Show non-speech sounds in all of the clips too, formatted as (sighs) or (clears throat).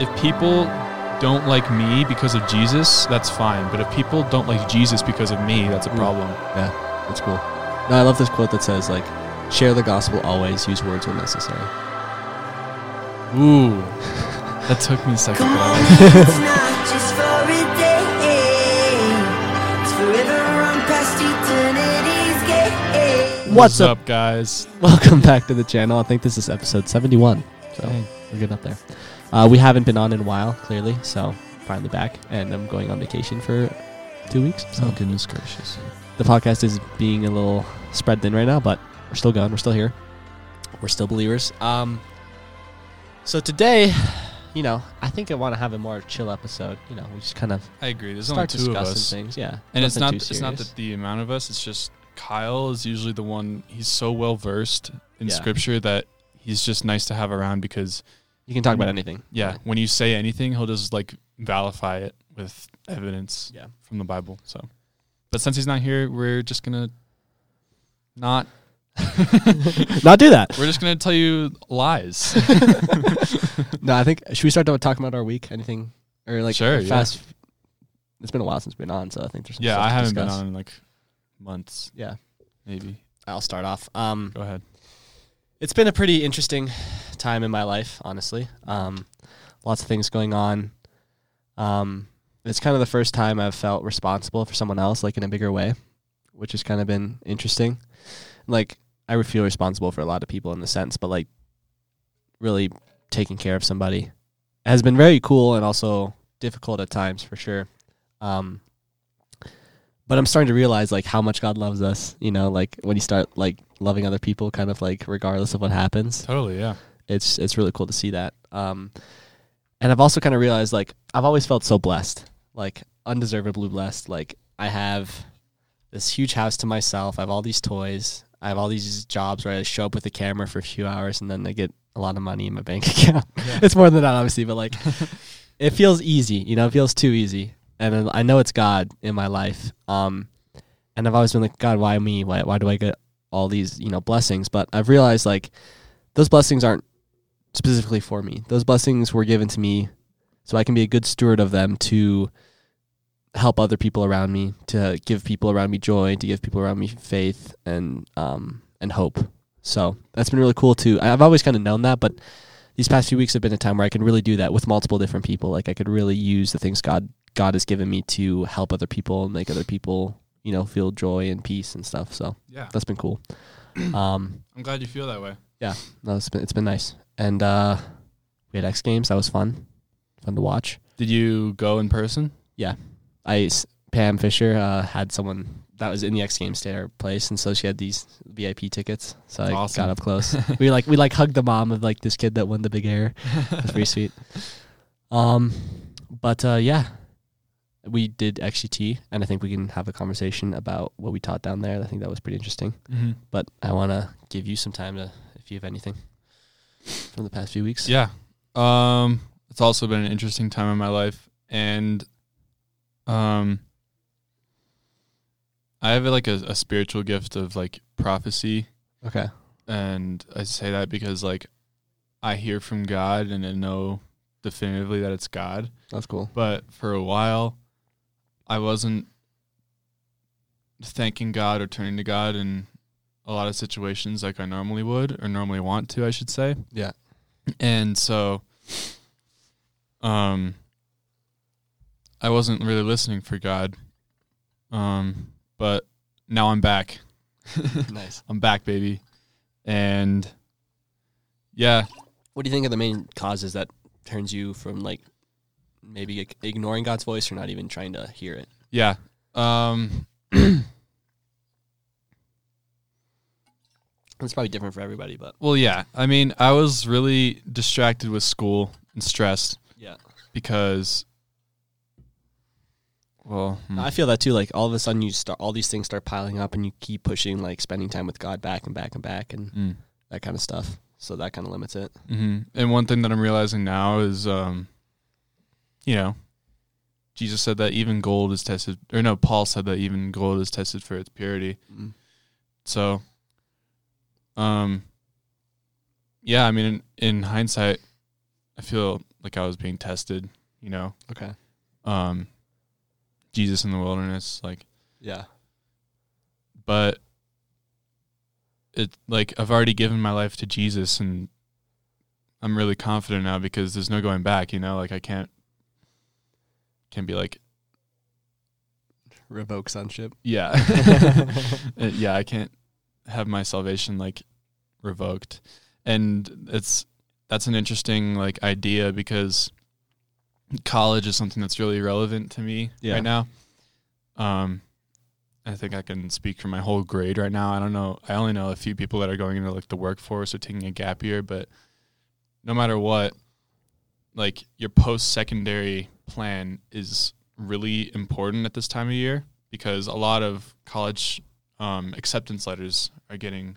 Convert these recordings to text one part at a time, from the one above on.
if people don't like me because of Jesus, that's fine. But if people don't like Jesus because of me, that's a mm. problem. Yeah, That's cool. No, I love this quote that says like, "Share the gospel always. Use words when necessary." Ooh, (laughs) that took me a second. Come on, it's not just for a day. It's forever on past eternity's gate. What's up? guys? (laughs) Welcome back to the channel. I think this is episode seventy-one. So Dang. we're getting up there. Uh, we haven't been on in a while, clearly. So finally back, and I'm going on vacation for two weeks. So Oh goodness gracious! the podcast is being a little spread thin right now, but we're still going. We're still here. We're still believers. Um, so today, you know, I think I want to have a more chill episode. You know, we just kind of I agree. There's only start two of discussing us, things. Yeah, and it's not. It's not that the amount of us. It's just Kyle is usually the one. He's so well versed in Yeah. Scripture that he's just nice to have around because you can talk about anything. yeah, when you say anything, he'll just like vilify it with evidence Yeah. from the Bible. So, but since he's not here, we're just gonna not. (laughs) Not do that. We're just gonna tell you lies. (laughs) no, I think should we start talking about our week? Anything or like Sure, yeah. fast? It's been a while since we've been on, so I think there's some yeah, stuff I to haven't been discuss. on in like months, Yeah, maybe. I'll start off. Um, Go ahead. It's been a pretty interesting time in my life, honestly. Um, lots of things going on. Um, it's kind of the first time I've felt responsible for someone else, like in a bigger way, which has kind of been interesting. Like I would feel responsible for a lot of people in the sense, but like really taking care of somebody has been very cool and also difficult at times for sure. Um, but I'm starting to realize like how much God loves us. You know, like when you start like loving other people, kind of like regardless of what happens. Totally, yeah. It's it's really cool to see that. Um, and I've also kind of realized like I've always felt so blessed, like undeservedly blessed. Like I have this huge house to myself. I have all these toys. I have all these jobs where I show up with a camera for a few hours and then I get a lot of money in my bank (laughs) account. Yeah. it's more than that, obviously, but like (laughs) it feels easy. You know, it feels too easy. And I know it's God in my life. Um, and I've always been like, God, why me? Why why do I get all these you know blessings? But I've realized like those blessings aren't specifically for me. Those blessings were given to me so I can be a good steward of them to help other people around me, to give people around me joy, to give people around me faith and um and hope. So that's been really cool too. I've always kind of known that, but these past few weeks have been a time where I can really do that with multiple different people. Like I could really use the things God God has given me to help other people and make other people, you know, feel joy and peace and stuff. So Yeah. that's been cool. (clears throat) Um, I'm glad you feel that way. Yeah, no, it's been it's been nice. And uh, we had X Games. That was fun, fun to watch. Did you go in person? Yeah. I Pam Fisher uh, had someone that was in the X Games at our place, and so she had these VIP tickets. So I Awesome. got up close. (laughs) we like we like hugged the mom of like this kid that won the big air. That's pretty (laughs) sweet. Um, but uh, yeah, we did XGT, and I think we can have a conversation about what we taught down there. I think that was pretty interesting. Mm-hmm. But I want to give you some time to, if you have anything from the past few weeks. Yeah. Um, it's also been an interesting time in my life, and um, I have like a, a spiritual gift of like prophecy, Okay. and I say that because like I hear from God and I know definitively that it's God. That's cool. But for a while, I wasn't thanking God or turning to God in a lot of situations like I normally would or normally want to, I should say. Yeah. And so um I wasn't really listening for God. Um but now I'm back. (laughs) nice. I'm back, baby. And yeah, What do you think are the main causes that turns you from like maybe ignoring God's voice or not even trying to hear it? yeah. Um (clears throat) It's probably different for everybody, but Well, yeah. I mean, I was really distracted with school and stressed yeah. because, well, hmm. I feel that too. Like all of a sudden, you start all these things start piling up, and you keep pushing like spending time with God back and back and back, and Mm. that kind of stuff. So that kind of limits it. hmm And one thing that I'm realizing now is, um, you know, Jesus said that even gold is tested, or no, Paul said that even gold is tested for its purity. Mm. So, um, yeah, I mean, in, in hindsight, I feel like I was being tested, you know. Okay. Um Jesus in the wilderness, like Yeah. but it like I've already given my life to Jesus and I'm really confident now because there's no going back, you know, like I can't can't be like Revoke sonship. yeah. (laughs) Uh, yeah, I can't have my salvation like revoked. And it's that's an interesting like idea because college is something that's really relevant to me Yeah. right now. Um I think I can speak for my whole grade right now. I don't know. I only know a few people that are going into like the workforce or taking a gap year, but no matter what, like your post secondary plan is really important at this time of year because a lot of college um, acceptance letters are getting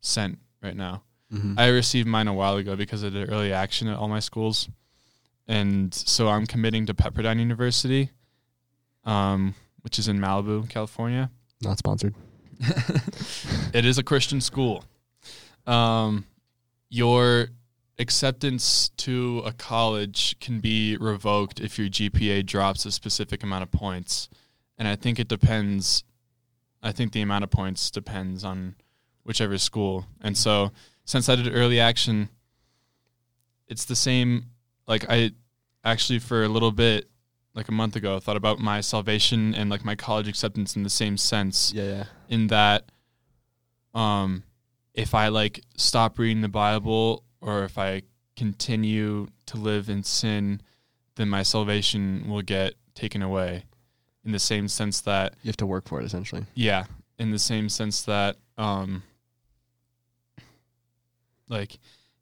sent right now. Mhm. I received mine a while ago because of the early action at all my schools, and so I'm committing to Pepperdine University, um, which is in Malibu, California. Not sponsored. (laughs) it is a Christian school. Um, your acceptance to a college can be revoked if your GPA drops a specific amount of points, and I think it depends. I think the amount of points depends on whichever school, and so since I did early action, it's the same. Like I actually for a little bit, like a month ago, thought about my salvation and like my college acceptance in the same sense Yeah, yeah. in that um if I like stop reading the Bible or if I continue to live in sin, then my salvation will get taken away. In the same sense that You have to work for it essentially. yeah, in the same sense that um like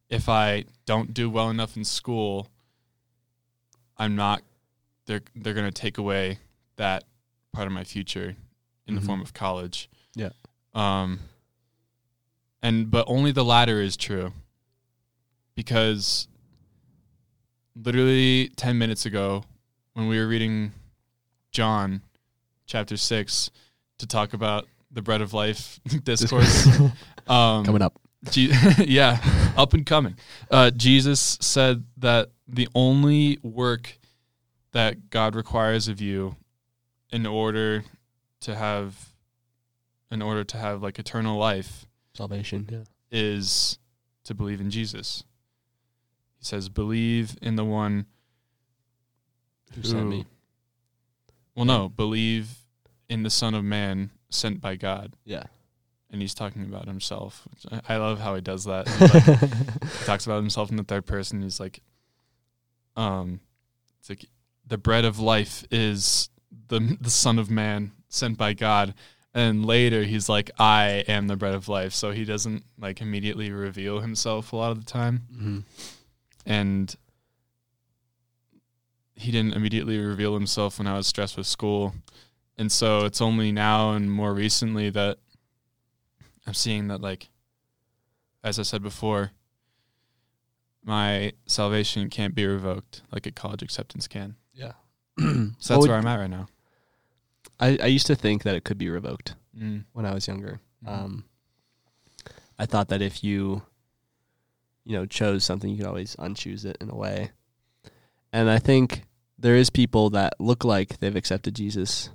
if I don't do well enough in school, I'm not they're they're going to take away that part of my future in Mhm. the form of college. Yeah. Um and but only the latter is true. Because literally 10 minutes ago when we were reading John chapter 6 to talk about the bread of life (laughs) discourse um Coming up. Je- (laughs) yeah, up and coming. Uh, Jesus said that the only work that God requires of you in order to have in order to have like eternal life Salvation. Yeah. is to believe in Jesus. He says, "Believe in the one Who sent me? Well, no, believe in the Son of Man sent by God, Yeah. and he's talking about himself. I, love how he does that. (laughs) Like, he talks about himself in the third person. He's like, um, it's like the bread of life is the the Son of Man sent by God. And later he's like, I am the bread of life. So he doesn't like immediately reveal himself a lot of the time. hmm And he didn't immediately reveal himself when I was stressed with school. And so it's only now and more recently that I'm seeing that like as I said before, my salvation can't be revoked like a college acceptance can. Yeah. (clears throat) So that's would- where I'm at right now. I, I used to think that it could be revoked Mm. when I was younger. Mhm. Um, I thought that if you, you know, chose something, you could always unchoose it in a way. And I think there is people that look like they've accepted Jesus,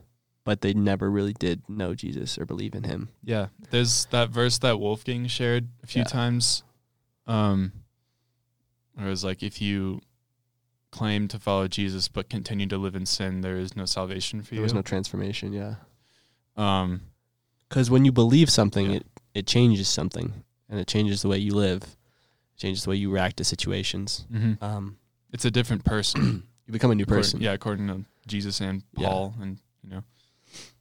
but they never really did know Jesus or believe in him. Yeah, there's that verse that Wolfgang shared a few Yeah. times. Um, where it was like, if you claim to follow Jesus but continue to live in sin, there is no salvation for There you. was no transformation. Yeah. um, Because when you believe something, Yeah. it, it changes something, and it changes the way you live, changes the way you react to situations. Um, it's a different (clears throat) person. you become a new According- person. yeah, according to Jesus and Yeah. Paul, and you know,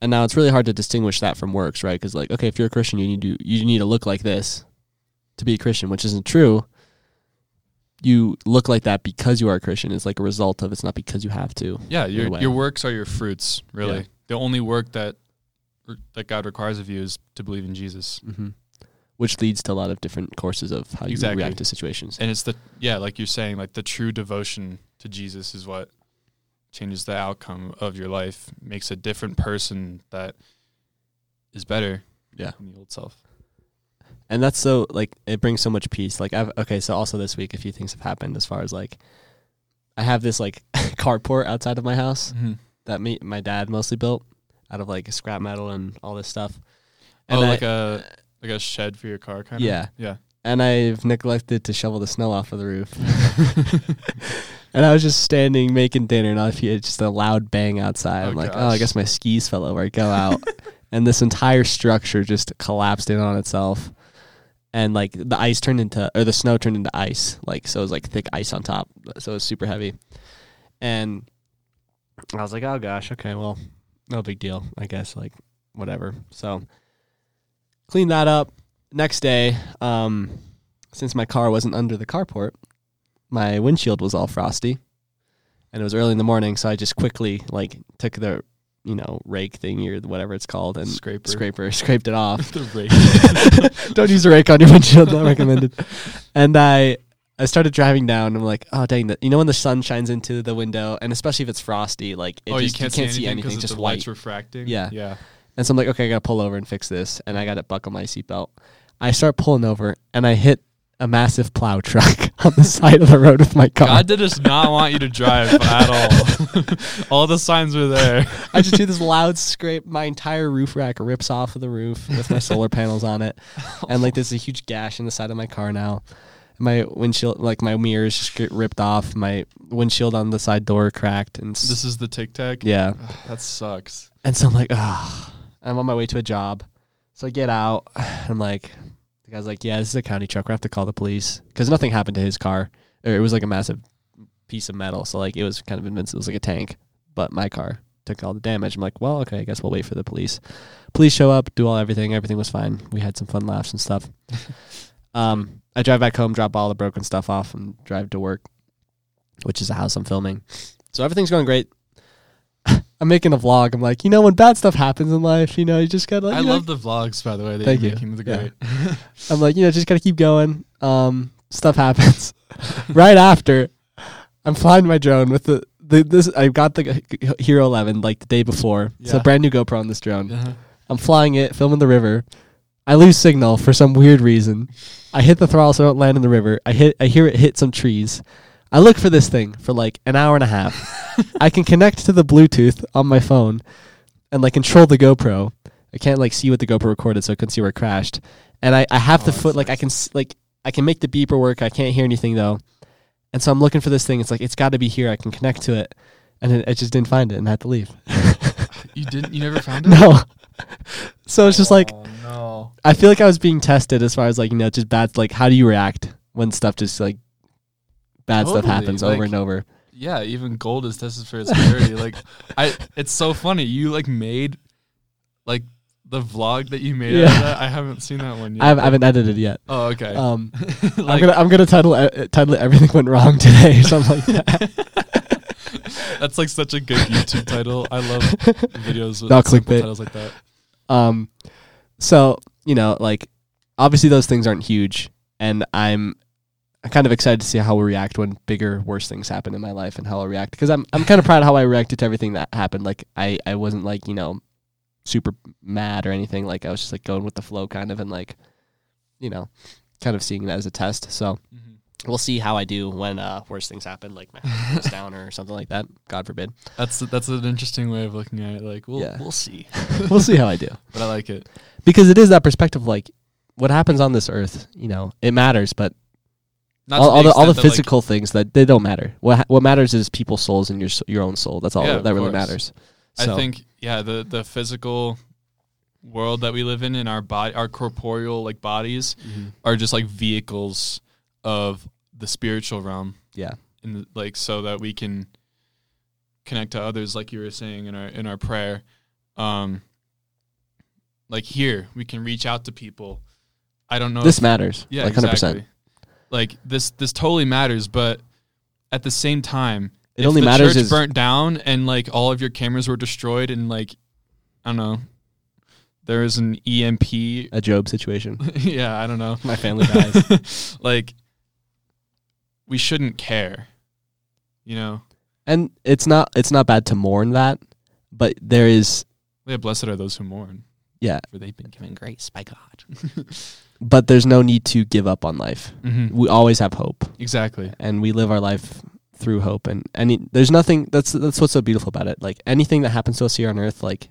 And now it's really hard to distinguish that from works, right? Because like, okay, if you're a Christian, you need to you need to look like this to be a Christian, which isn't true. You look like that because you are a Christian. It's like a result of it's not because you have to. yeah, your your works are your fruits. Really, Yeah. the only work that that God requires of you is to believe in Jesus. hmm Which leads to a lot of different courses of how you Exactly. react to situations. And it's the yeah, like you're saying, like the true devotion to Jesus is what changes the outcome of your life, makes a different person that is better Yeah. than the old self. and that's so like it brings so much peace like i've okay so also this week a few things have happened as far as like I have this like (laughs) carport outside of my house Mhm. that me my dad mostly built out of like scrap metal and all this stuff. And oh, I, like a like a shed for your car, kind of. Yeah. yeah. and I've neglected to shovel the snow off of the roof. (laughs) and I was just standing making dinner, and I hear just a loud bang outside. Oh, I'm like, oh, I guess my skis fell over. I go out, (laughs) and this entire structure just collapsed in on itself. And like the ice turned into, or the snow turned into ice. Like so, it was like thick ice on top. So it was super heavy. And I was like, oh gosh, okay, well, no big deal, I guess. Like whatever. So clean that up. Next day, um, since my car wasn't under the carport, my windshield was all frosty, and it was early in the morning. So I just quickly like took the, you know, rake thing or whatever it's called and Scraper. scraper (laughs) scraped it off. (laughs) the rake. (laughs) Don't use a rake on your windshield. Not recommended. And I I started driving down. and I'm like, oh dang! The, you know when the sun shines into the window, and especially if it's frosty, like it oh, just, you can't, see anything, 'cause just the white. lights refracting. Yeah. yeah. And so I'm like, okay, I gotta pull over and fix this. And I gotta buckle my seatbelt. I start pulling over and I hit a massive plow truck (laughs) on the side of the road with my car. God did just not want you to drive (laughs) at all. (laughs) all the signs were there. I just hear this loud scrape. My entire roof rack rips off of the roof with my solar panels on it. And like there's a huge gash in the side of my car now. My windshield, like my mirrors just get ripped off. My windshield on the side door cracked. And s- This is the Tic Tac. yeah. That sucks. And so I'm like, ah, I'm on my way to a job. So I get out. (sighs) I'm like, the guy's like, yeah, this is a county truck. We have to call the police because nothing happened to his car. Or it was like a massive piece of metal. So like it was kind of invincible. It was like a tank, but my car took all the damage. I'm like, well, okay, I guess we'll wait for the police. Police show up, do all everything. Everything was fine. We had some fun laughs and stuff. (laughs) um, I drive back home, drop all the broken stuff off, and drive to work, which is the house I'm filming. So everything's going great. I'm making a vlog. I'm like, you know, when bad stuff happens in life, you know, you just gotta. Like, I you know, love the vlogs, by the way. That Thank you. making. They're Yeah. great. (laughs) I'm like, you know, just gotta keep going. Um, stuff happens. (laughs) right after, I'm flying my drone with the, the this. I got the Hero 11 like the day before. It's a brand new GoPro on this drone. Uh-huh. I'm flying it, filming the river. I lose signal for some weird reason. I hit the throttle so I don't land in the river. I hit. I hear it hit some trees. I look for this thing for like an hour and a half. (laughs) I can connect to the Bluetooth on my phone and like control the GoPro. I can't like see what the GoPro recorded, so I couldn't see where it crashed. And I, I have Oh, the foot like I can like I can make the beeper work. I can't hear anything though, and so I'm looking for this thing. It's like it's got to be here. I can connect to it, and it, I just didn't find it and I had to leave. You (laughs) didn't. You never found it. no, (laughs) so it's just like Oh, no. I feel like I was being tested as far as like you know just bad like how do you react when stuff just like bad stuff Totally, happens over and over. Yeah, even gold is tested for its purity. (laughs) like, I. It's so funny. You like made, like, the vlog that you made. Out Yeah. of that. I haven't seen that one (laughs) yet. I, haven't, I haven't edited yet. Oh, okay. Um, (laughs) I'm gonna I'm gonna title it, title it everything went wrong today or something like that. that's like such a good YouTube title. I love videos with Not clickbait. titles like that. Um, so you know, like obviously those things aren't huge, and I'm kind of excited to see how we react when bigger, worse things happen in my life, and how I'll react because I'm I'm kind of proud of how I reacted to everything that happened. Like I I wasn't like you know super mad or anything. Like I was just like going with the flow, kind of, and like you know, kind of seeing that as a test. So we'll see how I do when uh worse things happen, like my house goes (laughs) down or something like that. God forbid. That's that's an interesting way of looking at it. Like, we'll Yeah. we'll see, (laughs) We'll see how I do. (laughs) but I like it. because it is that perspective like what happens on this earth you know it matters but Not all, all the, all the that, like, physical things that they don't matter what what matters is people's souls and your your own soul that's all Yeah, that really course. matters so I think yeah, the the physical world that we live in in our body, our corporeal like bodies Mhm. are just like vehicles of the spiritual realm, yeah and like so that we can connect to others, like you were saying in our in our prayer. Um, like here, we can reach out to people. I don't know. this matters yeah, like 100% exactly. Like this, this totally matters, but at the same time, it if only the matters church is burnt down and like all of your cameras were destroyed and like I don't know, there is an EMP. a job situation (laughs) yeah, I don't know. my family dies (laughs) like we shouldn't care, you know. and it's not it's not bad to mourn that but there is Yeah, blessed are those who mourn, yeah for they've been given grace by God. (laughs) but there's no need to give up on life mm-hmm. we always have hope Exactly. and we live our life through hope and any there's nothing that's that's what's so beautiful about it. Like anything that happens to us here on earth, like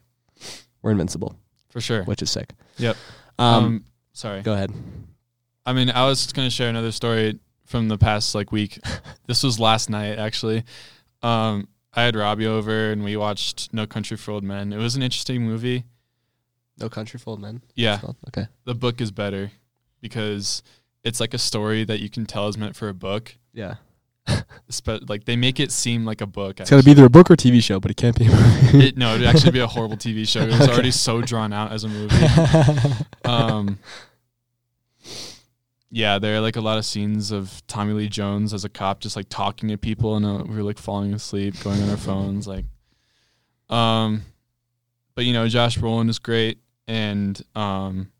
we're invincible, For sure. which is sick. Yep. Um, Um, sorry. go ahead. I mean, I was going to share another story from the past like week. (laughs) this was last night actually. Um, I had Robbie over and we watched No Country for Old Men. It was an interesting movie. No country for old men. Yeah. Okay. the book is better because it's like a story that you can tell is meant for a book. Yeah. Spe- like they make it seem like a book. It's gotta be either a book or TV show, but it can't be. A movie. It, no, it'd actually be a horrible TV (laughs) show. It was already so drawn out as a movie. (laughs) Um, yeah, there are like a lot of scenes of Tommy Lee Jones as a cop just like talking to people, and uh, we were like falling asleep, going on our phones, like. Um, but you know, Josh Brolin is great, and um,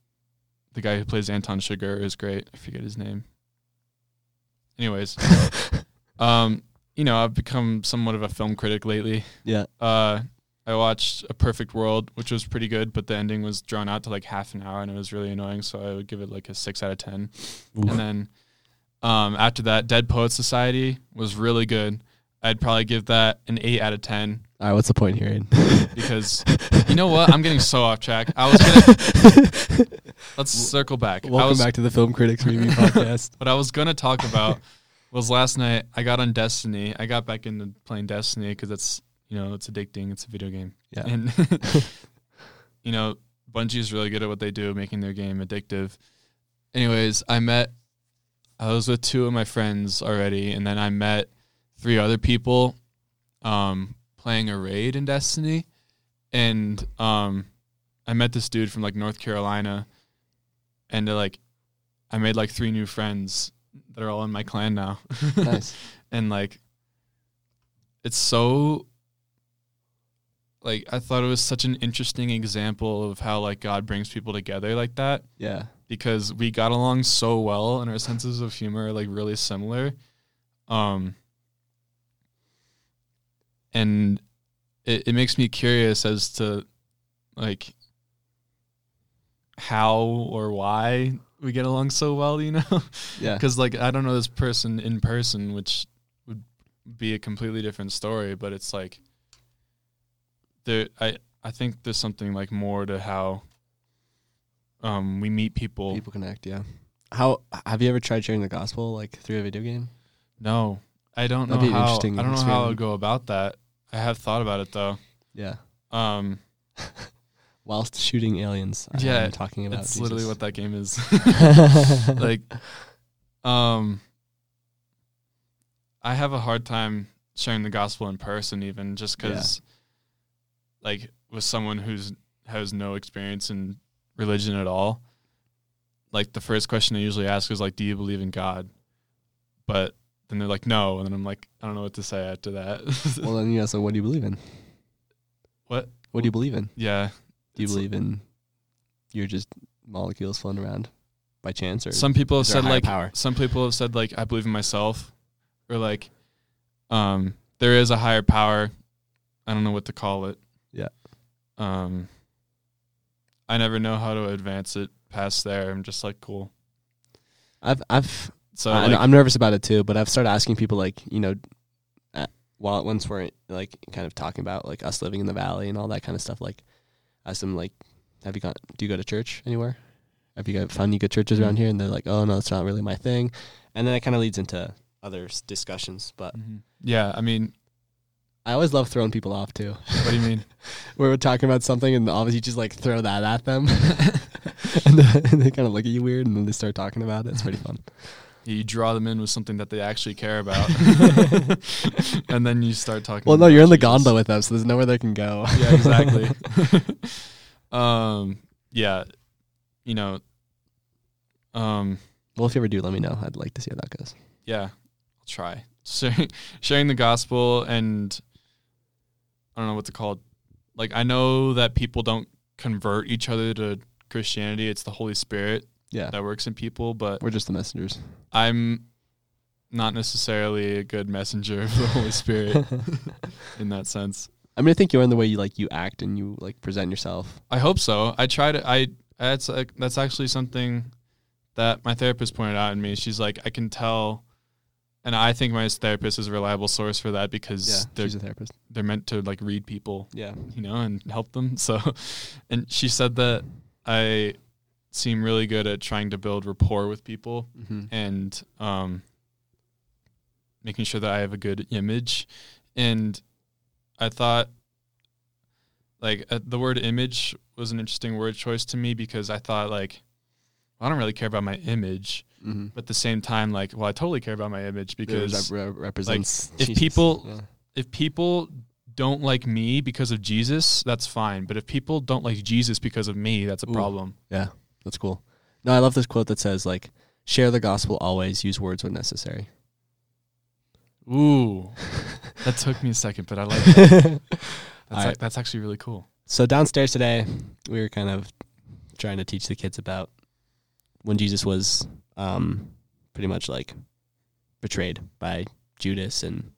the guy who plays Anton Chigurh is great. I forget his name. Anyways, (laughs) um, you know, I've become somewhat of a film critic lately. yeah. Uh, I watched A Perfect World, which was pretty good, but the ending was drawn out to like half an hour, and it was really annoying. So I would give it like a six out of ten. Oof. And then um, after that, Dead Poet Society was really good. I'd probably give that an eight out of ten All right. What's the point here? Aiden? because (laughs) you know what? I'm getting so off track. I was gonna (laughs) let's circle back. I Welcome was, back to the Film Critics Review (laughs) Podcast. What I was gonna talk about was last night. I got on Destiny. I got back into playing Destiny because it's you know it's addicting. It's a video game. Yeah. And you know, Bungie is really good at what they do, making their game addictive. Anyways, I met I was with two of my friends already, and then I met three other people um playing a raid in Destiny. And um I met this dude from like North Carolina and uh, like I made like three new friends that are all in my clan now. (laughs) nice. and like it's so like I thought it was such an interesting example of how like God brings people together like that Yeah. because we got along so well and our senses of humor are like really similar. Um and it, it makes me curious as to like how or why we get along so well, you know? Yeah. (laughs) because like I don't know this person in person, which would be a completely different story. But it's like there, I I think there's something like more to how um we meet people. People connect. Yeah. How have you ever tried sharing the gospel like through a video game? No, I don't That'd know how. I don't know how I would go about that. I have thought about it though. Yeah. Um, (laughs) Whilst shooting aliens. I Yeah, am talking about. that's literally what that game is. (laughs) (laughs) like um i have a hard time sharing the gospel in person even just because like with someone who's has no experience in religion at all like the first question i usually ask is like do you believe in god but then they're like no and then i'm like i don't know what to say after that (laughs) well, then yeah. So, what do you believe in? what What do you believe in? yeah Do you believe in you're just molecules floating around by chance, or some people have is there a said like power? some people have said like I believe in myself, or like, um, there is a higher power. I don't know what to call it. Yeah. Um, I never know how to advance it past there. I'm just like cool. I've I've So I, like, I'm nervous about it too, but I've started asking people like you know, while once we're like kind of talking about like us living in the valley and all that kind of stuff, like ask them like, have you got Do you go to church anywhere? Have you got, found any good churches around here? And they're like, oh no, that's not really my thing. And then it kind of leads into other discussions. But Mhm. yeah. I mean, I always love throwing people off too. what do you mean? (laughs) We're talking about something and obviously just like throw that at them, (laughs) and, (laughs) and they kind of look at you weird, and then they start talking about it. It's pretty fun. You draw them in with something that they actually care about, (laughs) and then you start talking. Well, no, you're in the Jesus. gondola with them, so there's nowhere they can go. yeah, exactly. (laughs) um, yeah, you know, um, well, if you ever do, let me know. I'd like to see how that goes. yeah, I'll try sharing sharing the gospel and I don't know what to call it. Like I know that people don't convert each other to Christianity. It's the Holy Spirit Yeah, that works in people, but we're just the messengers. I'm not necessarily a good messenger of the Holy Spirit (laughs) in that sense. I mean, I think you're in the way you like you act and you like present yourself. I hope so. I try to. I that's like that's actually something that my therapist pointed out in me. She's like, I can tell and I think my therapist is a reliable source for that because Yeah, they're she's a therapist. they're meant to like read people, Yeah. you know, and help them. (laughs) So, and she said that I seem really good at trying to build rapport with people Mm-hmm. and um, making sure that I have a good image. And I thought, like, uh, the word image was an interesting word choice to me because I thought, like, I don't really care about my image, Mm-hmm. but at the same time, like, well, I totally care about my image because represents if Jesus. people- Yeah. if people don't like me because of Jesus, that's fine. But if people don't like Jesus because of me, that's a Ooh. problem. Yeah, that's cool. No, I love this quote that says like, "Share the gospel always. Use words when necessary." Ooh, (laughs) that took me a second, but I like that. (laughs) That's, right. that's actually really cool. So downstairs today, we were kind of trying to teach the kids about when Jesus was um, pretty much like betrayed by Judas and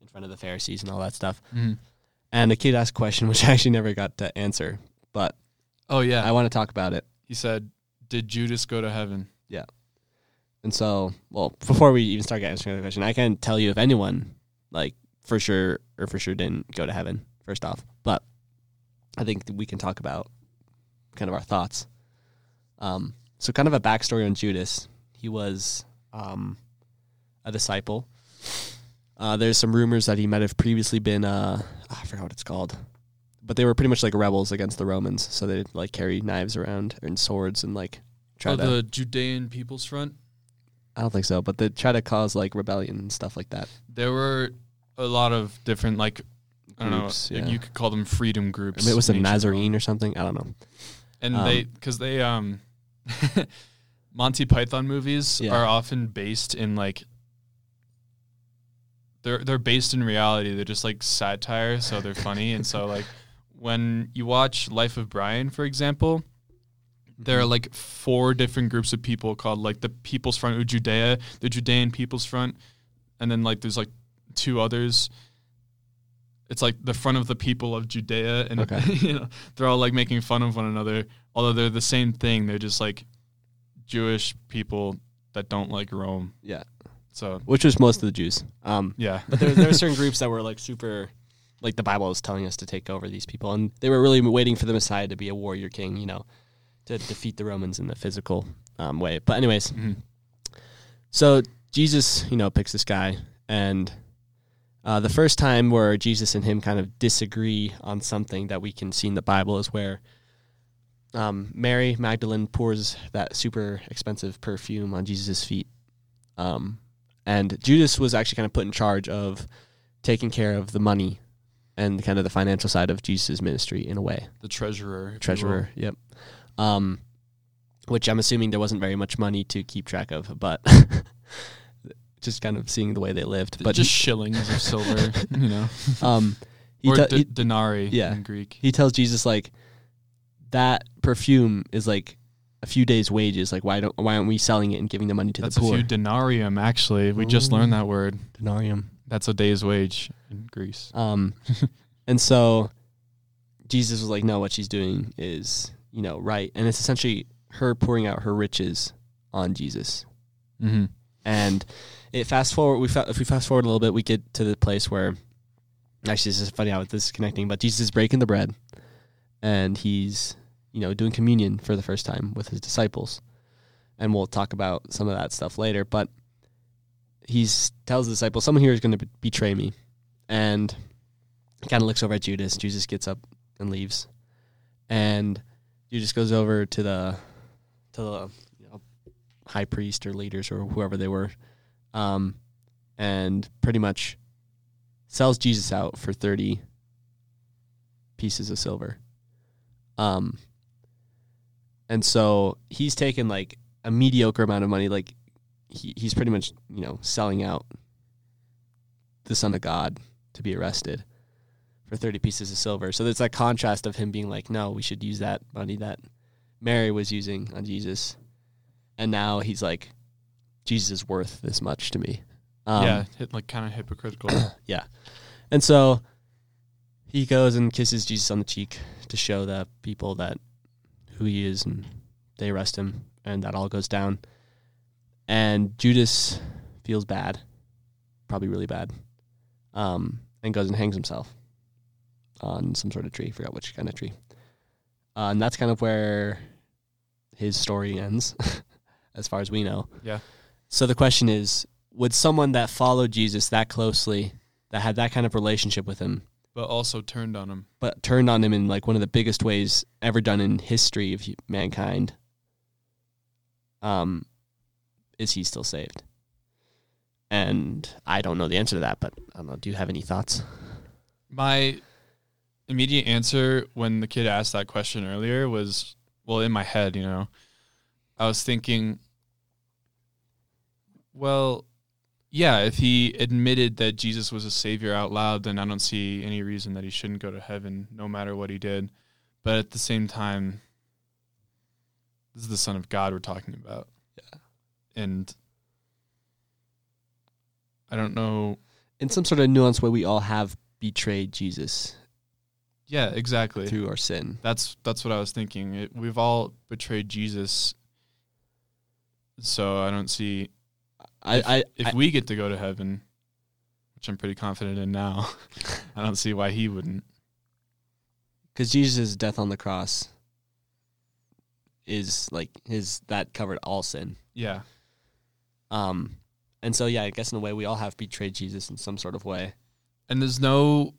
in front of the Pharisees and all that stuff. Mm-hmm. And a kid asked a question (laughs) which I actually never got to answer, but Oh yeah, I want to talk about it. He said, "Did Judas go to heaven?" Yeah. And so, well, before we even start answering the question, I can't tell you if anyone, like, for sure or for sure didn't go to heaven, first off. But I think we can talk about kind of our thoughts. Um, so, kind of a backstory on Judas. He was um, a disciple. Uh, there's some rumors that he might have previously been, uh, I forgot what it's called. But they were pretty much like rebels against the Romans. So they'd like carry knives around and swords and like try oh, to. the Judean People's Front. I don't think so, but they try to cause like rebellion and stuff like that. There were a lot of different, like I don't Groups, know, like yeah. you could call them freedom I groups. mean, it was the Nazarene or something. I don't know. and um, they because they um, (laughs) Monty Python movies Yeah. are often based in like. They're they're based in reality. They're just like satire, so they're funny. and so like when you watch Life of Brian, for example, there are like four different groups of people called like the People's Front of Judea, the Judean People's Front, and then like there's like two others. It's like the front of the people of Judea, and Okay. (laughs) you know they're all like making fun of one another, although they're the same thing. They're just like Jewish people that don't like Rome. Yeah, So which was most of the Jews. Um, yeah, but there, there were certain (laughs) groups that were like super, like the Bible is telling us to take over these people, and they were really waiting for the Messiah to be a warrior king, you know, to defeat the Romans in the physical um, way. But anyways, Mhm. so Jesus, you know, picks this guy, and uh, the first time where Jesus and him kind of disagree on something that we can see in the Bible is where um, Mary Magdalene pours that super expensive perfume on Jesus' feet. Um, and Judas was actually kind of put in charge of taking care of the money and kind of the financial side of Jesus' ministry in a way. the treasurer, if. Treasurer, yep. Um, which I'm assuming there wasn't very much money to keep track of, but (laughs) just kind of seeing the way they lived. But just shillings of silver, (laughs) you know, um, he, or te- d- denarii yeah. in Greek. he tells Jesus like that perfume is like a few days' wages. Like why don't why aren't we selling it and giving the money to That's the a poor? few denarium. Actually, we just learned that word. Denarium. That's a day's wage in Greece. Um, (laughs) and so Jesus was like, no, what she's doing is, you know, right. And it's essentially her pouring out her riches on Jesus. Mm-hmm. And it fast forward, we fa- if we fast forward a little bit, we get to the place where, actually, this is funny how this is connecting, but Jesus is breaking the bread and he's, you know, doing communion for the first time with his disciples. And we'll talk about some of that stuff later. But he's tells the disciples, someone here is going to betray me. And he kind of looks over at Judas. Judas gets up and leaves. And Judas goes over to the, to the, you know, high priest or leaders or whoever they were, um, and pretty much sells Jesus out for thirty pieces of silver. Um, and so he's taken like a mediocre amount of money, like he, he's pretty much you know selling out the Son of God to be arrested for thirty pieces of silver. So there's that contrast of him being like, no, we should use that money that Mary was using on Jesus and now he's like, Jesus is worth this much to me. Um, yeah, like kind of hypocritical. (coughs) yeah. And so he goes and kisses Jesus on the cheek to show the people that who he is, and they arrest him, and that all goes down. And Judas feels bad probably really bad, um, and goes and hangs himself on some sort of tree. Forgot which kind of tree. Uh, and that's kind of where his story ends, (laughs) as far as we know. Yeah. So the question is, would someone that followed Jesus that closely, that had that kind of relationship with him, But also turned on him. but turned on him in like one of the biggest ways ever done in history of mankind, um, is he still saved? And I don't know the answer to that, but I don't know. Do you have any thoughts? My immediate answer when the kid asked that question earlier was, well, in my head, you know, I was thinking, well, yeah, if he admitted that Jesus was a savior out loud, then I don't see any reason that he shouldn't go to heaven no matter what he did. But at the same time, this is the Son of God we're talking about. And I don't know. In some sort of nuanced way, we all have betrayed Jesus Yeah, exactly. through our sin. That's that's what I was thinking. It, we've all betrayed Jesus, so I don't see I, if, I, if I we get to go to heaven, which I'm pretty confident in now. (laughs) I don't see why he wouldn't. because Jesus' death on the cross is like his that covered all sin. Yeah, Um, and so yeah, I guess in a way we all have betrayed Jesus in some sort of way. and there's no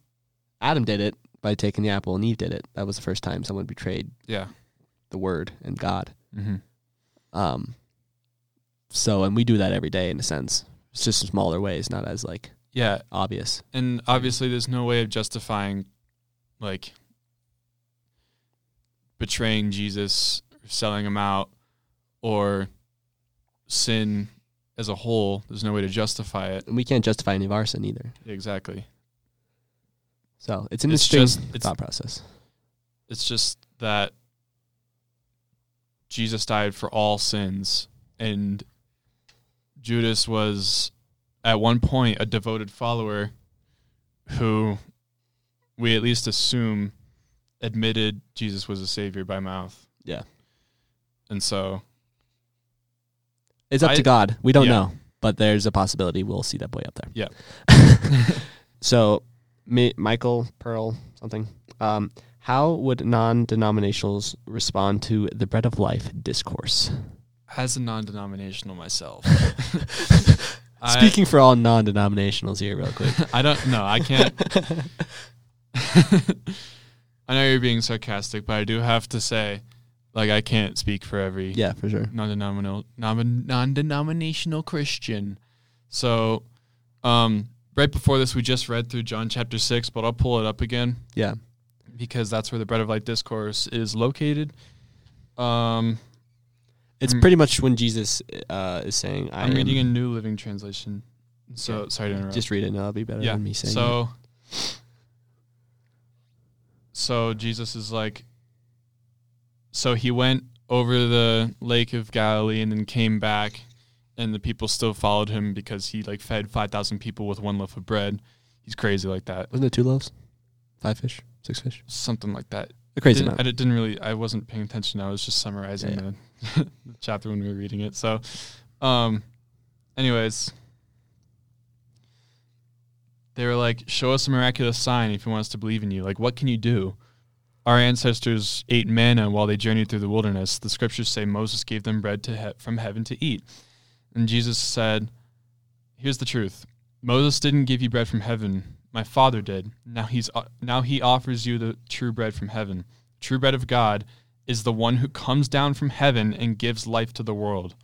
Adam did it by taking the apple, and Eve did it. That was the first time someone betrayed yeah. the Word and God. Mm-hmm. Um, so and we do that every day in a sense. It's just in smaller ways, not as like Yeah, obvious. and obviously there's no way of justifying like betraying Jesus, or selling him out, or sin as a whole. There's no way to justify it. And we can't justify any of our sin either. Exactly. So it's an It's interesting just- it's- thought process. It's just that Jesus died for all sins, and Judas was at one point a devoted follower who we at least assume admitted Jesus was a savior by mouth. Yeah. And so, It's up I- to God. We don't yeah. know, but there's a possibility we'll see that boy up there. Yeah. (laughs) so, Mi- Michael Pearl something. Um, how would non-denominationals respond to the bread of life discourse? as a non-denominational myself, (laughs) I- Speaking for all non-denominationals here, real quick. (laughs) I don't know. I can't. I know you're being sarcastic, but I do have to say, like, I can't speak for every yeah, for sure. non-denominational non- non-denominational Christian. So, um, right before this, we just read through John chapter six, but I'll pull it up again Yeah. because that's where the bread of life discourse is located. Um, It's pretty much when Jesus uh, is saying, I I'm am, reading a New Living Translation. So Okay. sorry to interrupt. Just read it, and that'll be better yeah. than me saying it. so, so Jesus is like, so he went over the lake of Galilee and then came back, and the people still followed him because he like fed five thousand people with one loaf of bread. He's crazy like that, Wasn't it two loaves? Five fish? Six fish? something like that. A crazy didn't, amount. I didn't really. I wasn't paying attention. I was just summarizing Yeah, The, (laughs) the chapter when we were reading it. So, um, anyways, they were like, "Show us a miraculous sign if you want us to believe in you. Like, what can you do?" Our ancestors ate manna while they journeyed through the wilderness. The scriptures say Moses gave them bread he- from heaven to eat, and Jesus said, "Here's the truth: Moses didn't give you bread from heaven. My Father did. Now he's uh, now he offers you the true bread from heaven. True bread of God is the one who comes down from heaven and gives life to the world."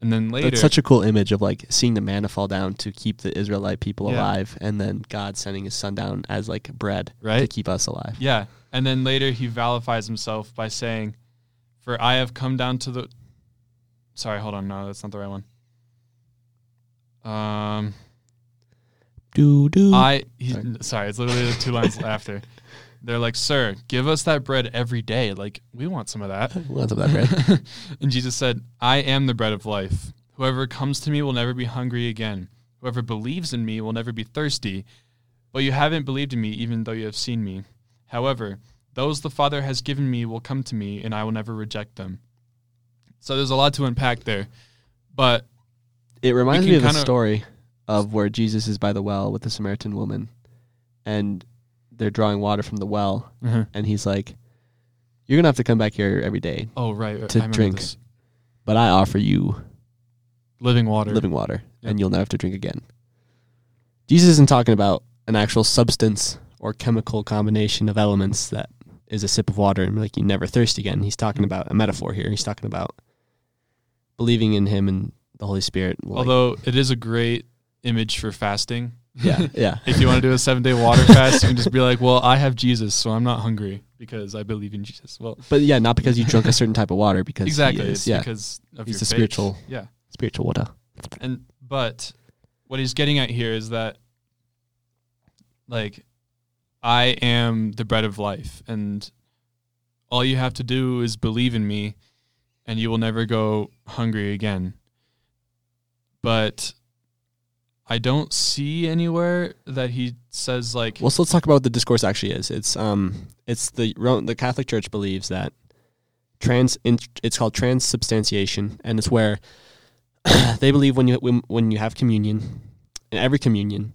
And then later, That's such a cool image of like seeing the manna fall down to keep the Israelite people Yeah. alive, and then God sending His Son down as like bread to keep us alive. Yeah. And then later he valifies himself by saying, For I have come down to the. Sorry, hold on. No, that's not the right one. Um, Do do. I. He, sorry, it's literally the two lines (laughs) after. They're like, Sir, give us that bread every day. Like, we want some of that. (laughs) What's up that bread? (laughs) and Jesus said, I am the bread of life. Whoever comes to me will never be hungry again. Whoever believes in me will never be thirsty. But you haven't believed in me, even though you have seen me. However, those the Father has given me will come to me, and I will never reject them. So there's a lot to unpack there. But It reminds me of a story of where Jesus is by the well with the Samaritan woman, and they're drawing water from the well, mm-hmm. and he's like, "You're gonna have to come back here every day, Oh right. To drink. this. but I offer you living water. living water, Yep. and you'll never have to drink again." Jesus isn't talking about an actual substance or chemical combination of elements that is a sip of water and like you never thirst again. He's talking mm-hmm. about a metaphor here. He's talking about believing in Him and the Holy Spirit. like- Although it is a great image for fasting. Yeah, (laughs) yeah, if you want to do a seven day water (laughs) fast, you can just be like, "Well, I have Jesus, so I'm not hungry because I believe in Jesus." Well, but yeah, not because you drunk a certain type of water, because exactly. is, it's yeah, because of He's your the faith. spiritual- Yeah, spiritual water. and but what he's getting at here is that, like, I am the bread of life, and all you have to do is believe in me, and you will never go hungry again. But I don't see anywhere that he says like Well, so let's talk about what the discourse actually is. It's um, it's the the Catholic Church believes that trans it's called transubstantiation, and it's where (clears throat) they believe when you when, when you have communion, in every communion,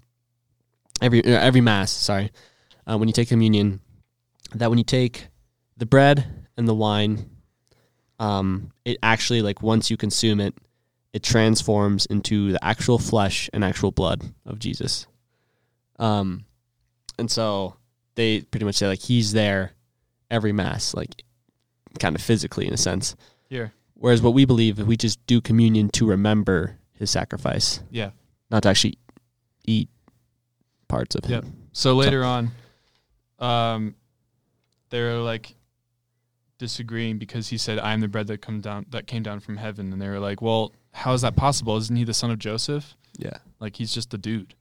every uh, every mass, sorry, uh, when you take communion, that when you take the bread and the wine, um, it actually like once you consume it, it transforms into the actual flesh and actual blood of Jesus. Um, and so they pretty much say like he's there every mass, like kind of physically in a sense. here. Whereas what we believe, we just do communion to remember his sacrifice, Yeah. not to actually eat parts of Yep. him. So later on, um, they're like disagreeing because he said, "I am the bread that come down that came down from heaven," and they were like, "Well, how is that possible? Isn't he the son of Joseph? Yeah. Like he's just a dude.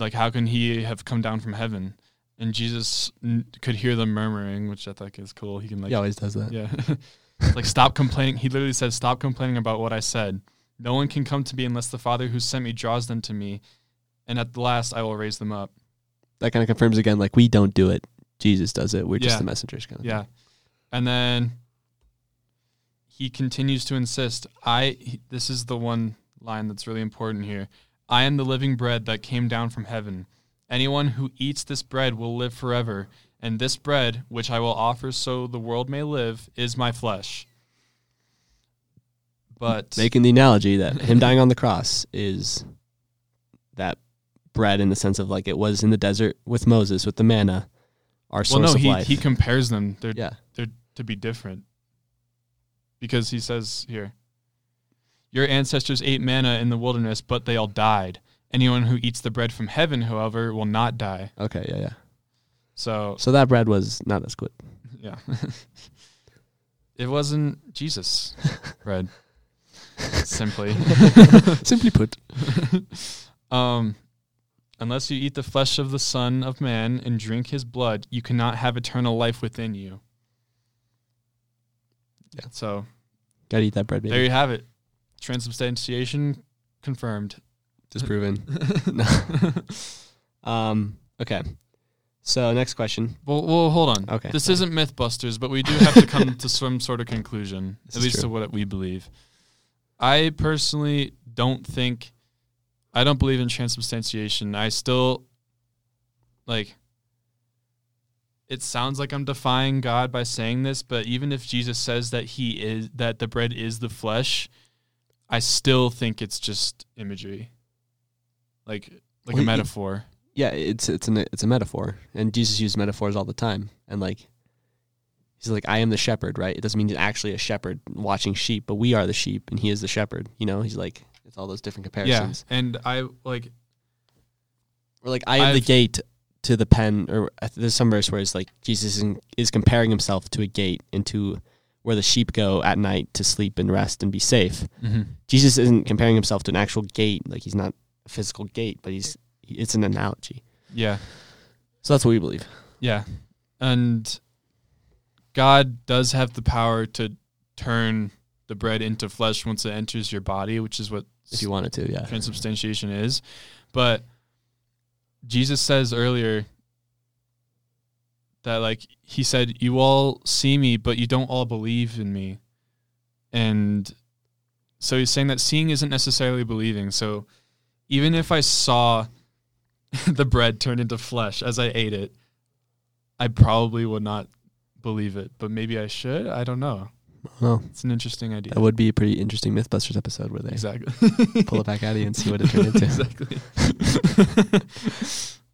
Like how can he have come down from heaven?" And Jesus n- could hear them murmuring, which I think is cool. He can like, he always does that. yeah, (laughs) like stop complaining. He literally says, "Stop complaining about what I said. No one can come to me unless the Father who sent me draws them to me, and at the last I will raise them up." That kind of confirms again, like we don't do it. Jesus does it. We're just the messengers kind of Yeah. And then he continues to insist, I this is the one line that's really important here. I am the living bread that came down from heaven. Anyone who eats this bread will live forever, and this bread which I will offer so the world may live is my flesh. But Making the analogy that him dying on the cross is that bread in the sense of like it was in the desert with Moses with the manna, our well source no, of he life. he compares them. They're yeah. they're to be different. Because he says here, Your ancestors ate manna in the wilderness, but they all died. Anyone who eats the bread from heaven, however, will not die. Okay. Yeah. Yeah. So, So that bread was not as good. yeah. (laughs) it wasn't Jesus (laughs) bread. Simply. (laughs) Simply put. Um, unless you eat the flesh of the Son of Man and drink his blood, you cannot have eternal life within you. Yeah. So Gotta eat that bread, baby. There you have it. Transubstantiation confirmed. Disproven. no. (laughs) (laughs) Um. Okay. So next question. Well, well, hold on. Okay, This sorry. isn't MythBusters, but we do have to come to some sort of conclusion, (laughs) This at is least true. to what we believe. I personally don't think, I don't believe in transubstantiation. I still, like, it sounds like I'm defying God by saying this, but even if Jesus says that he is, that the bread is the flesh, I still think it's just imagery. Like, like Well, a he- metaphor. Yeah, it's it's an it's a metaphor, and Jesus used metaphors all the time, and like. He's like, I am the shepherd, right? It doesn't mean he's actually a shepherd watching sheep, but we are the sheep, and he is the shepherd. You know, he's like, it's all those different comparisons. Yeah, and I like Or like, I am the I've- gate to the pen, or there's some verse where it's like Jesus is, is comparing himself to a gate into where the sheep go at night to sleep and rest and be safe. Mm-hmm. Jesus isn't comparing himself to an actual gate, like he's not a physical gate, but he's it's an analogy. yeah, So that's what we believe. yeah, and God does have the power to turn the bread into flesh once it enters your body, which is what If you wanted to, yeah. transubstantiation is. But Jesus says earlier that like he said, "You all see me, but you don't all believe in me," and so he's saying that seeing isn't necessarily believing. So even if I saw (laughs) the bread turn into flesh as I ate it, I probably would not believe it. But maybe I should. I don't know. Well, It's an interesting idea. that would be a pretty interesting MythBusters episode where they exactly. pull it back out of you and see what it turned into. (laughs) exactly. (laughs)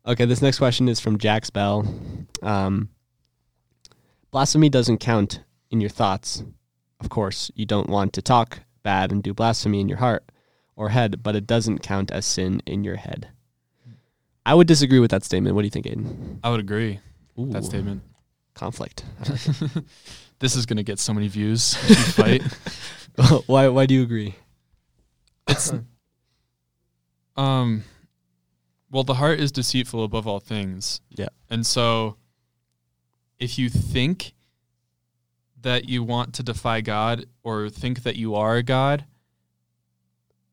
Okay, this next question is from Jax Bell. Um, blasphemy doesn't count in your thoughts. Of course, you don't want to talk bad and do blasphemy in your heart or head, but it doesn't count as sin in your head. I would disagree with that statement. What do you think, Aiden? I would agree. Ooh, That statement. conflict. (laughs) this is gonna get so many views. (laughs) fight. (laughs) why? Why do you agree? It's um well the heart is deceitful above all things. Yeah. And so if you think that you want to defy God or think that you are a God,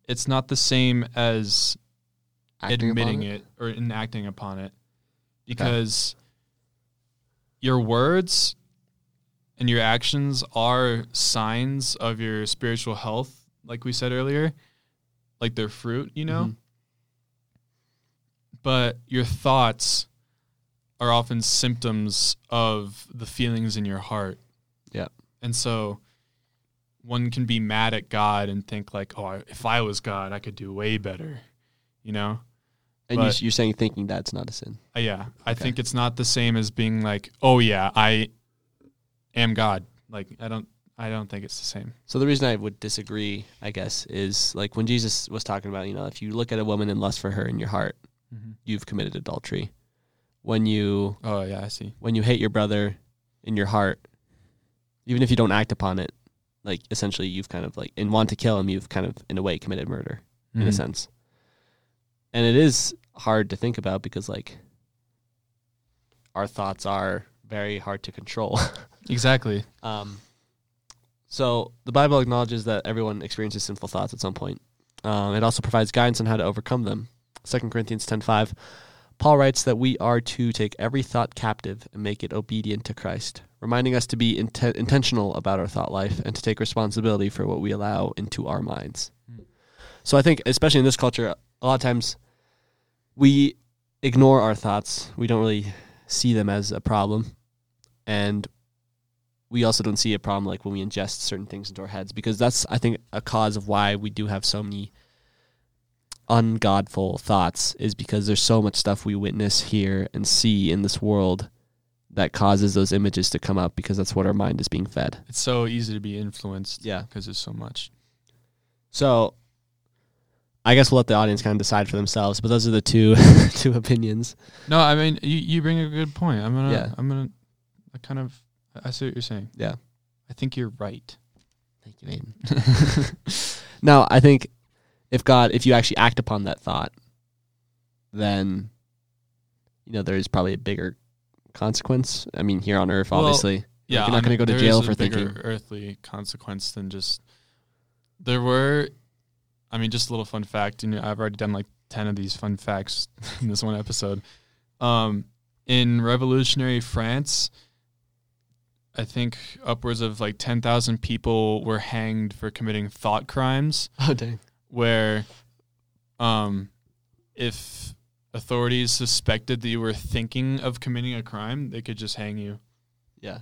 it's not the same as Acting admitting it? or enacting upon it. Because your words and your actions are signs of your spiritual health, like we said earlier. Like they're fruit, you know? Mhm. But your thoughts are often symptoms of the feelings in your heart. Yeah. And so one can be mad at God and think like, "Oh, if I was God, I could do way better." You know? And you, But- you're saying thinking that's not a sin. Uh, yeah, I Okay. think it's not the same as being like, "Oh yeah, I am God." Like I don't I don't think it's the same. So the reason I would disagree, I guess, is like when Jesus was talking about, you know, if you look at a woman and lust for her in your heart, you've committed adultery. When you Oh yeah, I see. when you hate your brother in your heart, even if you don't act upon it, like essentially you've kind of like and want to kill him, you've kind of in a way committed murder in a Mhm. sense. And it is hard to think about because like our thoughts are very hard to control. (laughs) Exactly. Um, so the Bible acknowledges that everyone experiences sinful thoughts at some point. Um, it also provides guidance on how to overcome them. 2 Corinthians 10.5, Paul writes that we are to take every thought captive and make it obedient to Christ, reminding us to be inten- intentional about our thought life and to take responsibility for what we allow into our minds. Hmm. So I think, especially in this culture, a lot of times we ignore our thoughts. We don't really see them as a problem. And we also don't see a problem like when we ingest certain things into our heads because that's I think a cause of why we do have so many ungodful thoughts is because there's so much stuff we witness, hear, and see in this world that causes those images to come up because that's what our mind is being fed. It's so easy to be influenced. Yeah. because there's so much. So I guess we'll let the audience kind of decide for themselves, but those are the two (laughs) two opinions. No, I mean you, you bring a good point. I'm gonna Yeah. I'm gonna I kind of I see what you're saying. Yeah. I think you're right. Thank you, Aiden. (laughs) now, I think if God, if you actually act upon that thought, then you know there is probably a bigger consequence. I mean, here on Earth, Well, obviously, Yeah, you're not I going to mean, go to there jail is for a bigger thinking. earthly consequence than just. There were, I mean, just a little fun fact. You know, I've already done like ten of these fun facts (laughs) in this one episode. Um, in revolutionary France, I think upwards of like ten thousand people were hanged for committing thought crimes. (laughs) Oh dang! Where, um, if authorities suspected that you were thinking of committing a crime, they could just hang you. Yeah.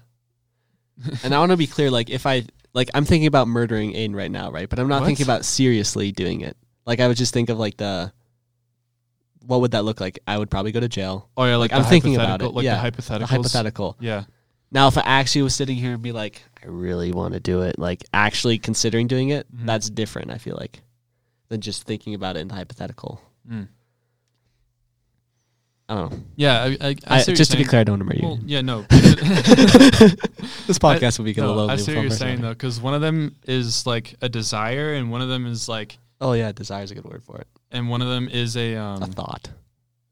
and I want to be clear, like if I like, I'm thinking about murdering Aiden right now, right? But I'm not What? thinking about seriously doing it. Like I would just think of like the. What would that look like? I would probably go to jail. Oh yeah, like, I'm thinking about it, like yeah. the The hypothetical. Yeah. Now, if I actually was sitting here and be like, I really want to do it, like actually considering doing it, Mhm. that's different. I feel like than just thinking about it in the hypothetical. Mm. I don't know. Yeah, I, I, I, I, just to be clear, I don't to you. Well, yeah, no. (laughs) this podcast will be no, little. I see what you're saying though, because one of them is like a desire, and one of them is like, Oh yeah, desire is a good word for it. and one of them is a um. a thought,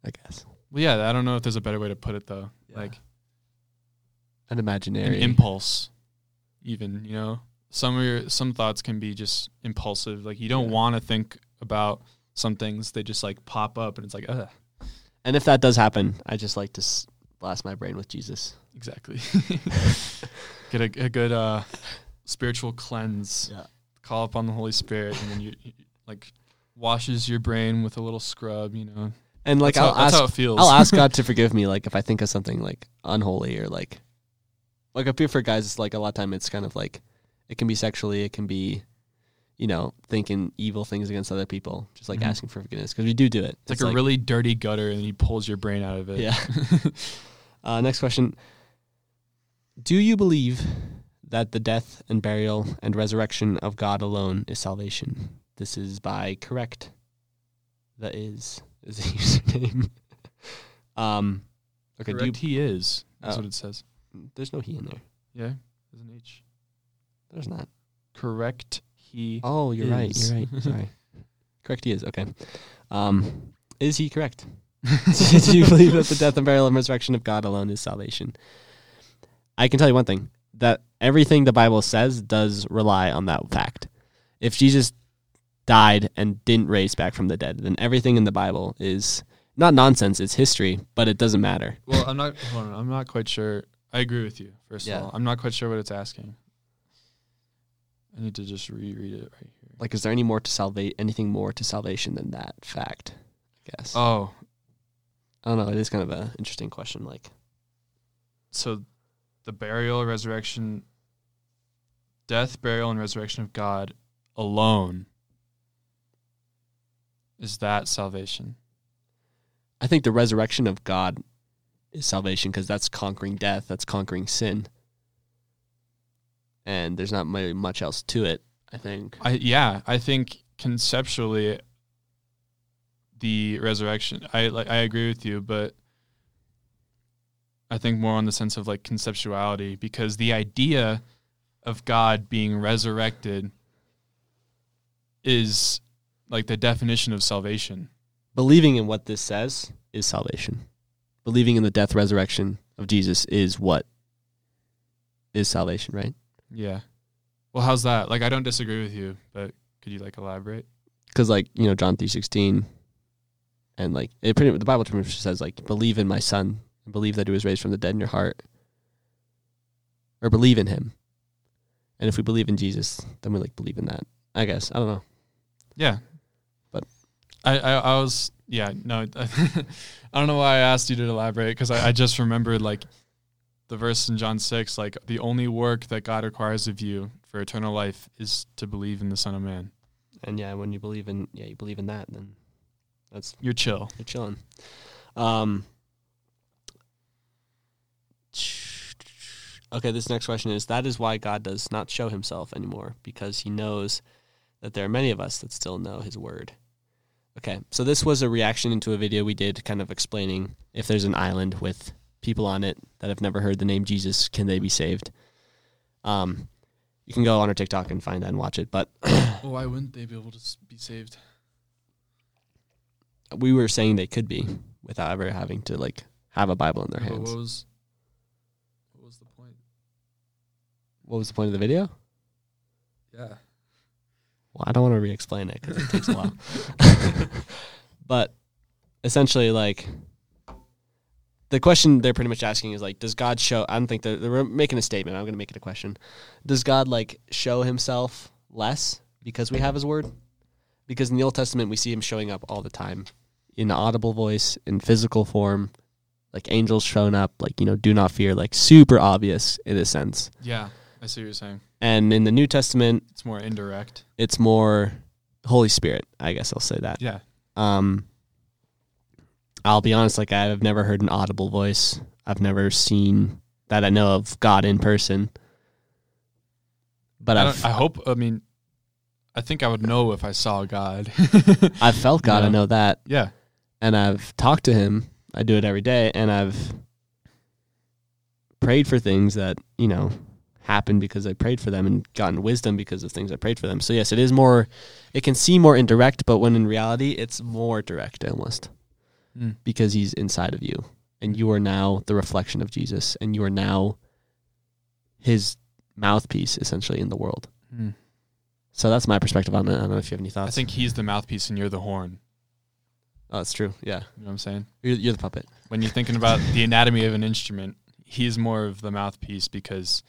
I guess. Well, yeah, I don't know if there's a better way to put it though. Yeah. Like An an imaginary impulse, even you know, some of your some thoughts can be just impulsive. Like you don't Yeah. want to think about some things; they just like pop up, and it's like, ugh. And if that does happen, I just like to s- blast my brain with Jesus. Exactly. (laughs) Get a, a good uh, spiritual cleanse. Yeah. Call upon the Holy Spirit, and then you, you like washes your brain with a little scrub. You know, And like that's, I'll how, ask how it feels. I'll ask God (laughs) to forgive me, like if I think of something like unholy or like, like I feel for guys, it's like a lot of time it's kind of like, it can be sexually, it can be, you know, thinking evil things against other people, just like Mhm. asking for forgiveness because we do do it. it's like a really dirty gutter, and he pulls your brain out of it. yeah. (laughs) (laughs) uh, next question: Do you believe that the death and burial and resurrection of God alone is salvation? This is by correct. That is is the (laughs) username. um, okay. Do you, Correct. he is. That's Oh. what it says. There's no he in there. Yeah, there's an H. There's not. Correct. He. Oh, you're right. You're right. (laughs) Sorry. correct. He is okay. Um, is he correct? (laughs) Do you believe that the death and burial and resurrection of God alone is salvation? I can tell you one thing: that everything the Bible says does rely on that fact. If Jesus died and didn't raise back from the dead, then everything in the Bible is not nonsense. It's history, but it doesn't matter. Well, I'm not. Hold on, I'm not quite sure. I agree with you. First Yeah. of all, I'm not quite sure what it's asking. I need to just reread it right here. Like, is there any more to salvate? Anything more to salvation than that fact? I guess. Oh, I don't know. It is kind of an interesting question. Like, so the burial, resurrection, death, burial, and resurrection of God alone is that salvation? I think the resurrection of God is salvation because that's conquering death, that's conquering sin, and there's not really much else to it. I think. I yeah, I think conceptually the resurrection. I like I agree with you, but I think more on the sense of like conceptuality because the idea of God being resurrected is like the definition of salvation. Believing in what this says is salvation. Believing in the death, resurrection of Jesus is what is salvation, right? Yeah. Well, how's that? Like I don't disagree with you, but could you like elaborate? Because like you know John three sixteen, and like it pretty the Bible pretty much says like believe in my Son and believe that he was raised from the dead in your heart, or believe in him. And if we believe in Jesus, then we like believe in that. I guess I don't know. Yeah. But- I, I, I was, yeah, no, (laughs) I don't know why I asked you to elaborate because I, I just remembered like the verse in John 6, like the only work that God requires of you for eternal life is to believe in the Son of Man. And yeah, when you believe in yeah, you believe in that, then that's You're chill. you're chilling. Um Okay, this next question is that is why God does not show himself anymore because he knows that there are many of us that still know his word. Okay, so this was a reaction into a video we did kind of explaining if there's an island with people on it that have never heard the name Jesus, can they be saved? Um you can go on our TikTok and find that and watch it, but Well, (clears throat) why wouldn't they be able to be saved? we were saying they could be without ever having to like have a Bible in their hands. what was, what was the point? What was the point of the video? Yeah. Well, I don't want to re-explain it because it takes a while. (laughs) (laughs) but essentially, like the question they're pretty much asking is like, does God show? I don't think they're, they're making a statement. I'm going to make it a question. Does God like show Himself less because we have His Word? Because in the Old Testament, we see Him showing up all the time in audible voice, in physical form, like angels showing up, like you know, do not fear, like super obvious in a sense. Yeah. I see what you're saying. And in the New Testament, It's more indirect. it's more Holy Spirit. I guess I'll say that. Yeah. Um, I'll be honest, like I've never heard an audible voice. I've never seen that I know of God in person. But I, I hope, I mean, I think I would know if I saw God. (laughs) I've felt God. I know that, yeah. and I've talked to Him. I do it every day, and I've prayed for things that you know happened because I prayed for them, and gotten wisdom because of things I prayed for them. So yes, it is more. It can seem more indirect, but when in reality, it's more direct almost. Mm. because he's inside of you and you are now the reflection of Jesus and you are now his mouthpiece essentially in the world. Mm. So that's my perspective on it. I don't know if you have any thoughts. I think he's the mouthpiece and you're the horn. oh, that's true. Yeah. You know what I'm saying? You're, you're the puppet. When you're thinking about the anatomy of an instrument, he's more of the mouthpiece because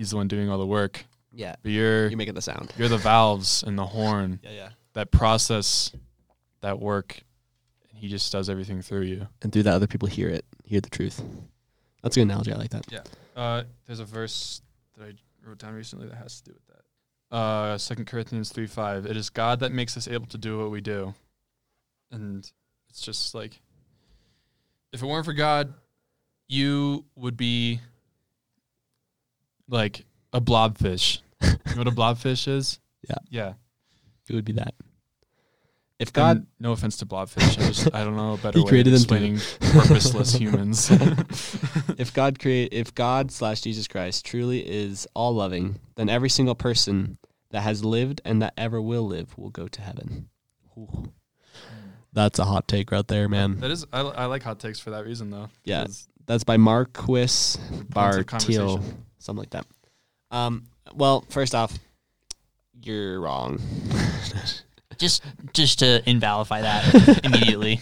he's the one doing all the work. Yeah. But you're You're making the sound. you're the valves and the horn Yeah, yeah. that process, that work, and He just does everything through you. And through that, other people hear it, hear the truth. That's a good analogy. I like that. Uh, there's a verse that I wrote down recently that has to do with that. Uh, Second Corinthians three five. It is God that makes us able to do what we do, and it's just like if it weren't for God, you would be like a blobfish. you know what a blobfish is? (laughs) Yeah. Yeah. It would be that. If God, And no offense to blobfish, I just I don't know a (laughs) better He way created of them too. explaining (laughs) purposeless humans. if God create, if God slash Jesus Christ truly is all loving, then every single person that has lived and that ever will live will go to heaven. Ooh. That's a hot take right there, man. that is I, I like hot takes for that reason though. Yeah, That's by Marquis points of Bartiel, conversation. Something like that. Um, well, first off, you're wrong. (laughs) Just just to invalidify that (laughs) immediately.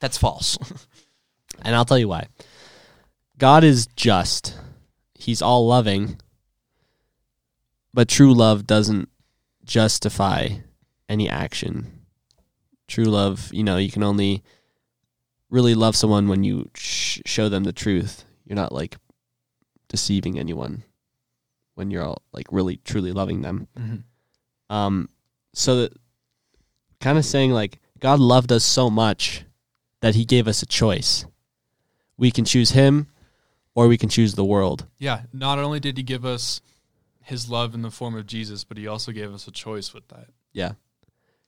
That's false. And I'll tell you why. God is just. He's all loving. But true love doesn't justify any action. True love, you know, you can only really love someone when you sh- show them the truth. You're not like deceiving anyone when you're all like really truly loving them. Mhm. Um, so that kind of saying like God loved us so much that He gave us a choice. We can choose Him, or we can choose the world. Yeah, not only did he give us his love in the form of Jesus, but he also gave us a choice with that. Yeah,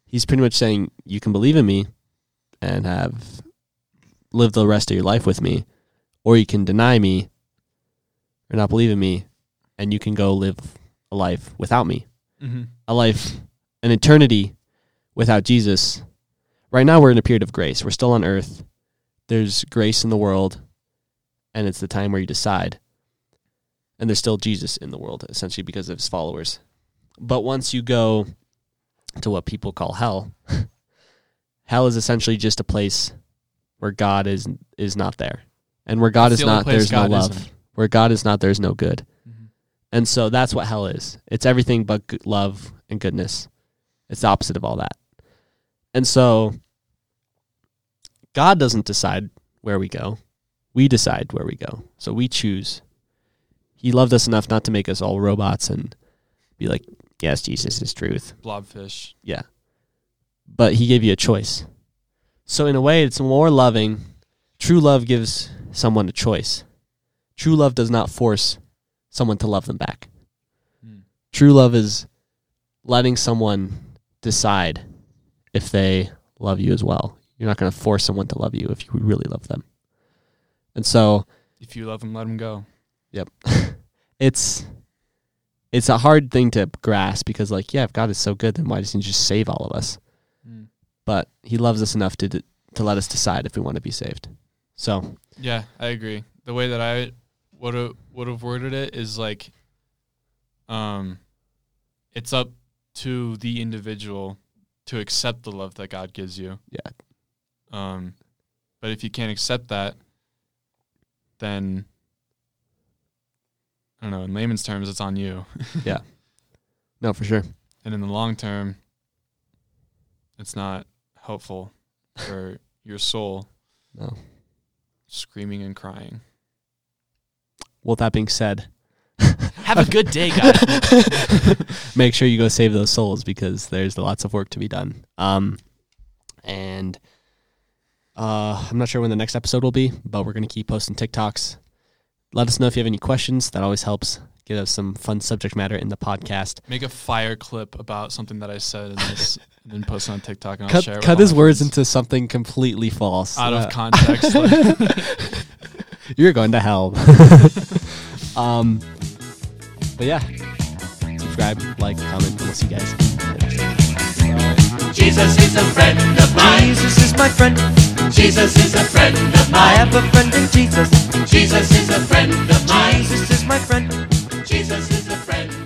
He's pretty much saying you can believe in me and have live the rest of your life with me, or you can deny me or not believe in me, and you can go live a life without me. Mm-hmm. a life, an eternity without Jesus. Right now, we're in a period of grace. We're still on earth. There's grace in the world, and it's the time where you decide. And there's still Jesus in the world, essentially, because of his followers. But once you go to what people call hell, (laughs) hell is essentially just a place where God is is not there, and where God That's is the not, there's God no love. isn't. Where God is not, there's no good. Mm-hmm. And so that's what hell is. It's everything but love and goodness. It's the opposite of all that. And so God doesn't decide where we go. We decide where we go. So we choose. He loved us enough not to make us all robots and be like, yes, Jesus is truth. Blobfish. Yeah. But he gave you a choice. So in a way it's more loving. True love gives someone a choice. True love does not force someone to love them back. Mm. True love is letting someone decide if they love you as well. You're not going to force someone to love you if you really love them. And so If you love them, let them go. Yep. (laughs) it's it's a hard thing to grasp because like, yeah, if God is so good, then why doesn't he just save all of us? Mm. But he loves us enough to d- to let us decide if we want to be saved. So, Yeah, I agree. The way that I would have would have worded it is like, um, it's up to the individual to accept the love that God gives you. Yeah. Um, but if you can't accept that, then I don't know. In layman's terms, it's on you. (laughs) Yeah. No, for sure. and in the long term, it's not helpful for your soul No. screaming and crying. Well, that being said, (laughs) Have a good day, (laughs) guys. make sure you go save those souls because there's lots of work to be done. Um, and uh, I'm not sure when the next episode will be, but we're gonna keep posting TikToks. Let us know if you have any questions. That always helps get us some fun subject matter in the podcast. Make a fire clip about something that I said in this, (laughs) and then post it on TikTok, and I'll share Cut, it. cut his words friends. into something completely false. out Uh, of context. like- You're going to hell. Um, but yeah, subscribe, like, comment, and we'll see you guys. Jesus is a friend of mine. Jesus is my friend. Jesus is a friend of mine. I have a friend in Jesus. Jesus is a friend of mine. Jesus is my friend. Jesus is a friend.